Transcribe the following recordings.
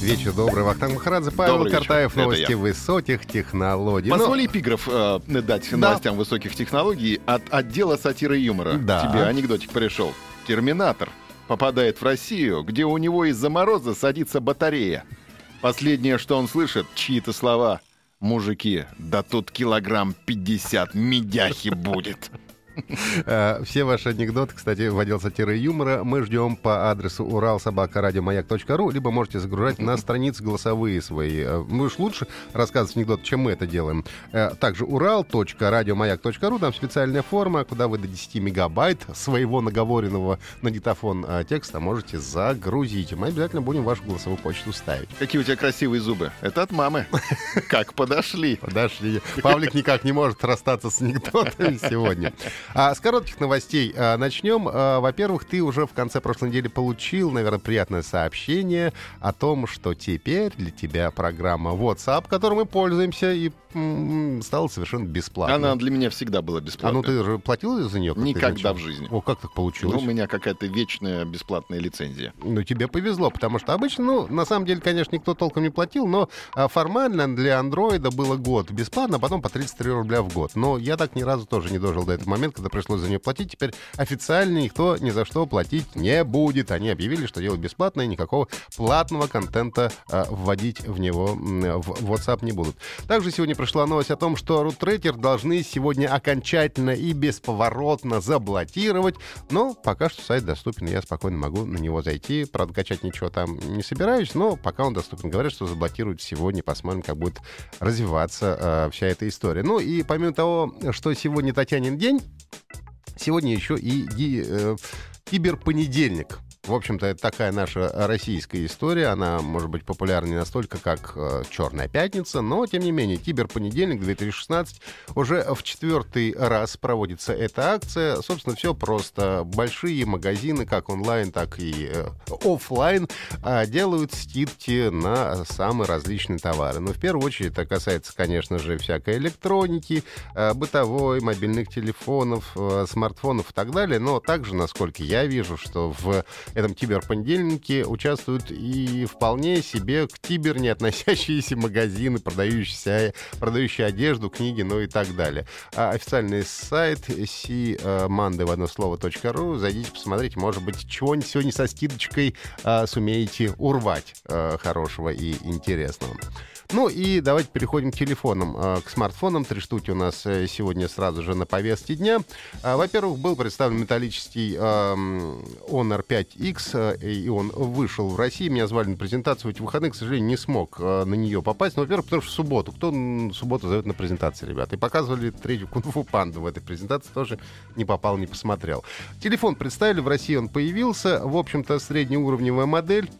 Вечер добрый. Вахтанг Махарадзе, Павел Добрый вечер. Картаев. Это Новости высоких технологий. Ну, Позволь эпиграф э, дать новостям высоких технологий от отдела сатиры и юмора. Да. Тебе анекдотик пришел. Терминатор попадает в Россию, где у него из-за мороза садится батарея. Последнее, что он слышит, чьи-то слова. Мужики, да тут килограмм 50 медяхи будет. Э, Все ваши анекдоты, кстати, в отдел сатиры и юмора мы ждем по адресу уралсобакарадиомаяк.ру, либо можете загружать на страницы голосовые свои. Э, Мы уж лучше рассказывать анекдот, чем мы это делаем. Э, Также урал.радиомаяк.ру, там специальная форма, куда вы до 10 мегабайт своего наговоренного на диктофон текста можете загрузить. Мы обязательно будем вашу голосовую почту ставить. Какие у тебя красивые зубы. Это от мамы. Как подошли. Подошли. Павлик никак не может расстаться с анекдотами сегодня. А, с коротких новостей а, начнем. А, во-первых, ты уже в конце прошлой недели получил, наверное, приятное сообщение о том, что теперь для тебя программа WhatsApp, которой мы пользуемся, и м, стала совершенно бесплатной. Она для меня всегда была А ну бесплатной. ты же платил за нее? Никогда в жизни. О, как так Ну, получилось? у меня какая-то вечная бесплатная лицензия. Ну, тебе повезло, потому что обычно, ну, на самом деле, конечно, никто толком не платил, но а, формально для андроида было год бесплатно, а потом по 33 рубля в год. Но я так ни разу тоже не дожил до этого момента, когда пришлось за нее платить. Теперь официально никто ни за что платить не будет. Они объявили, что дело бесплатное, никакого платного контента а, вводить в него в WhatsApp не будут. Также сегодня пришла новость о том, что рутрекер должны сегодня окончательно и бесповоротно заблокировать. Но пока что сайт доступен, я спокойно могу на него зайти. Правда, качать ничего там не собираюсь, но пока он доступен. Говорят, что заблокируют сегодня. Посмотрим, как будет развиваться э, вся эта история. Ну и помимо того, что сегодня Татьянин день, сегодня еще и ди- э, киберпонедельник. В общем-то, это такая наша российская история. Она может быть популярна не настолько, как э, Черная пятница, но, тем не менее, Киберпонедельник 2016 уже в четвертый раз проводится эта акция. Собственно, все просто. Большие магазины, как онлайн, так и э, офлайн, а, делают скидки на самые различные товары. Но в первую очередь это касается, конечно же, всякой электроники, э, бытовой, мобильных телефонов, смартфонов и так далее. Но также, насколько я вижу, что в этом киберпонедельнике участвуют и вполне себе к кибер не относящиеся магазины, продающие, продающие одежду, книги, ну и так далее. А официальный сайт cmanды в одно слово .ру. Зайдите, посмотрите, может быть, чего-нибудь сегодня со скидочкой а, сумеете урвать а, хорошего и интересного. Ну и давайте переходим к телефонам, а, к смартфонам. Три штуки у нас э, сегодня сразу же на повестке дня. А, Во-первых, был представлен металлический Honor 5X, а, и он вышел в России. Меня звали на презентацию в эти выходные, к сожалению, не смог а, на нее попасть. Ну, во-первых, потому что в субботу. Кто в субботу зовет на презентации, ребята? И показывали третью кунг-фу панду в этой презентации. Тоже не попал, не посмотрел. Телефон представили, в России он появился. В общем-то, среднеуровневая модель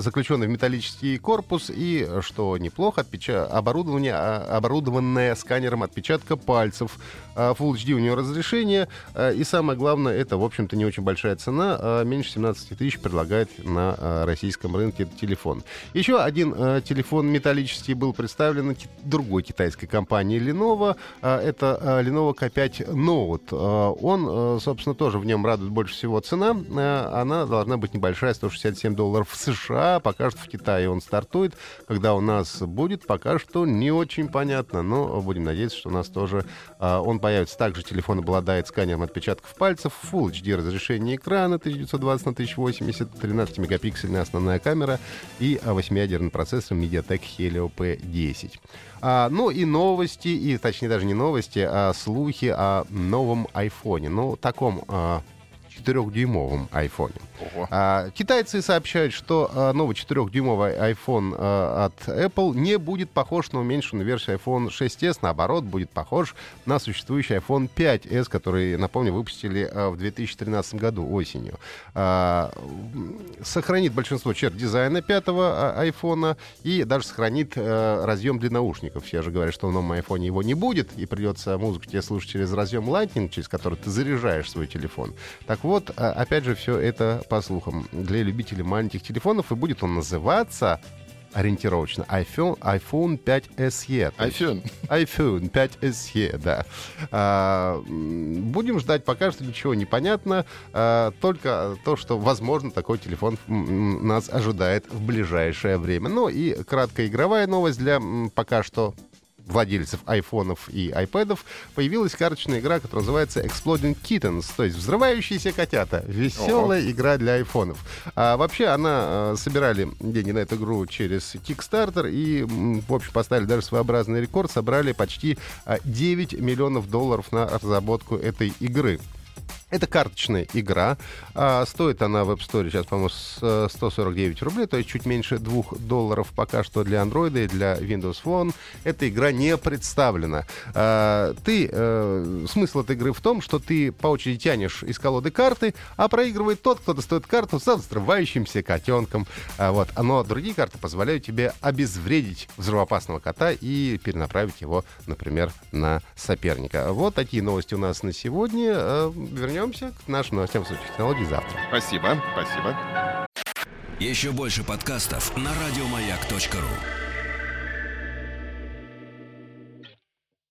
заключенный в металлический корпус и, что неплохо, отпеча- оборудование, а, оборудованное сканером отпечатка пальцев. А, Full HD у нее разрешение. а, И самое главное, это, в общем-то, не очень большая цена. а, Меньше 17 тысяч предлагает на а, российском рынке телефон. Еще один а, телефон металлический был представлен другой китайской компанией Lenovo. А, Это а, Lenovo K5 Note. А, Он, а, собственно, тоже в нем радует больше всего цена. А, Она должна быть небольшая, 167 долларов США. Пока что в Китае он стартует. Когда у нас будет, пока что не очень понятно. Но будем надеяться, что у нас тоже а, он появится. Также телефон обладает сканером отпечатков пальцев, Full HD разрешение экрана 1920 на 1080, 13-мегапиксельная основная камера и а, 8-ядерный процессор MediaTek Helio P10. А, ну и новости, и точнее даже не новости, а слухи о новом айфоне. Ну, таком а, 4-дюймовом iPhone. Ого. А, китайцы сообщают, что а, новый 4-дюймовый iPhone а, от Apple не будет похож на уменьшенную версию iPhone 6s, наоборот, будет похож на существующий iPhone 5s, который, напомню, выпустили а, в 2013 году осенью. А, сохранит большинство черт дизайна пятого а, iPhone и даже сохранит а, разъем для наушников. Все же говорят, что в новом iPhone его не будет, и придется музыку тебе слушать через разъем Lightning, через который ты заряжаешь свой телефон. Так вот, а, опять же, все это по слухам для любителей маленьких телефонов, и будет он называться ориентировочно iPhone, iPhone 5 SE. То есть iPhone. iPhone 5 SE, да. А, будем ждать, пока что ничего не понятно. А, только то, что, возможно, такой телефон нас ожидает в ближайшее время. Ну и краткая игровая новость для пока что владельцев айфонов и айпэдов появилась карточная игра, которая называется Exploding Kittens, то есть взрывающиеся котята. Веселая игра для айфонов. А вообще она э, собирали деньги на эту игру через Kickstarter и, в общем, поставили даже своеобразный рекорд, собрали почти а, 9 миллионов долларов на разработку этой игры. Это карточная игра. А, стоит она в App Store сейчас, по-моему, с, э, 149 рублей, то есть чуть меньше 2 долларов пока что для Android и для Windows Phone. Эта игра не представлена. А, ты, э, смысл этой игры в том, что ты по очереди тянешь из колоды карты, а проигрывает тот, кто достает карту со взрывающимся котенком. А, вот. Но другие карты позволяют тебе обезвредить взрывоопасного кота и перенаправить его, например, на соперника. Вот такие новости у нас на сегодня. Э, Вернемся к нашим новостям высоких технологий завтра. Спасибо, спасибо. Еще больше подкастов на радиомаяк.ру.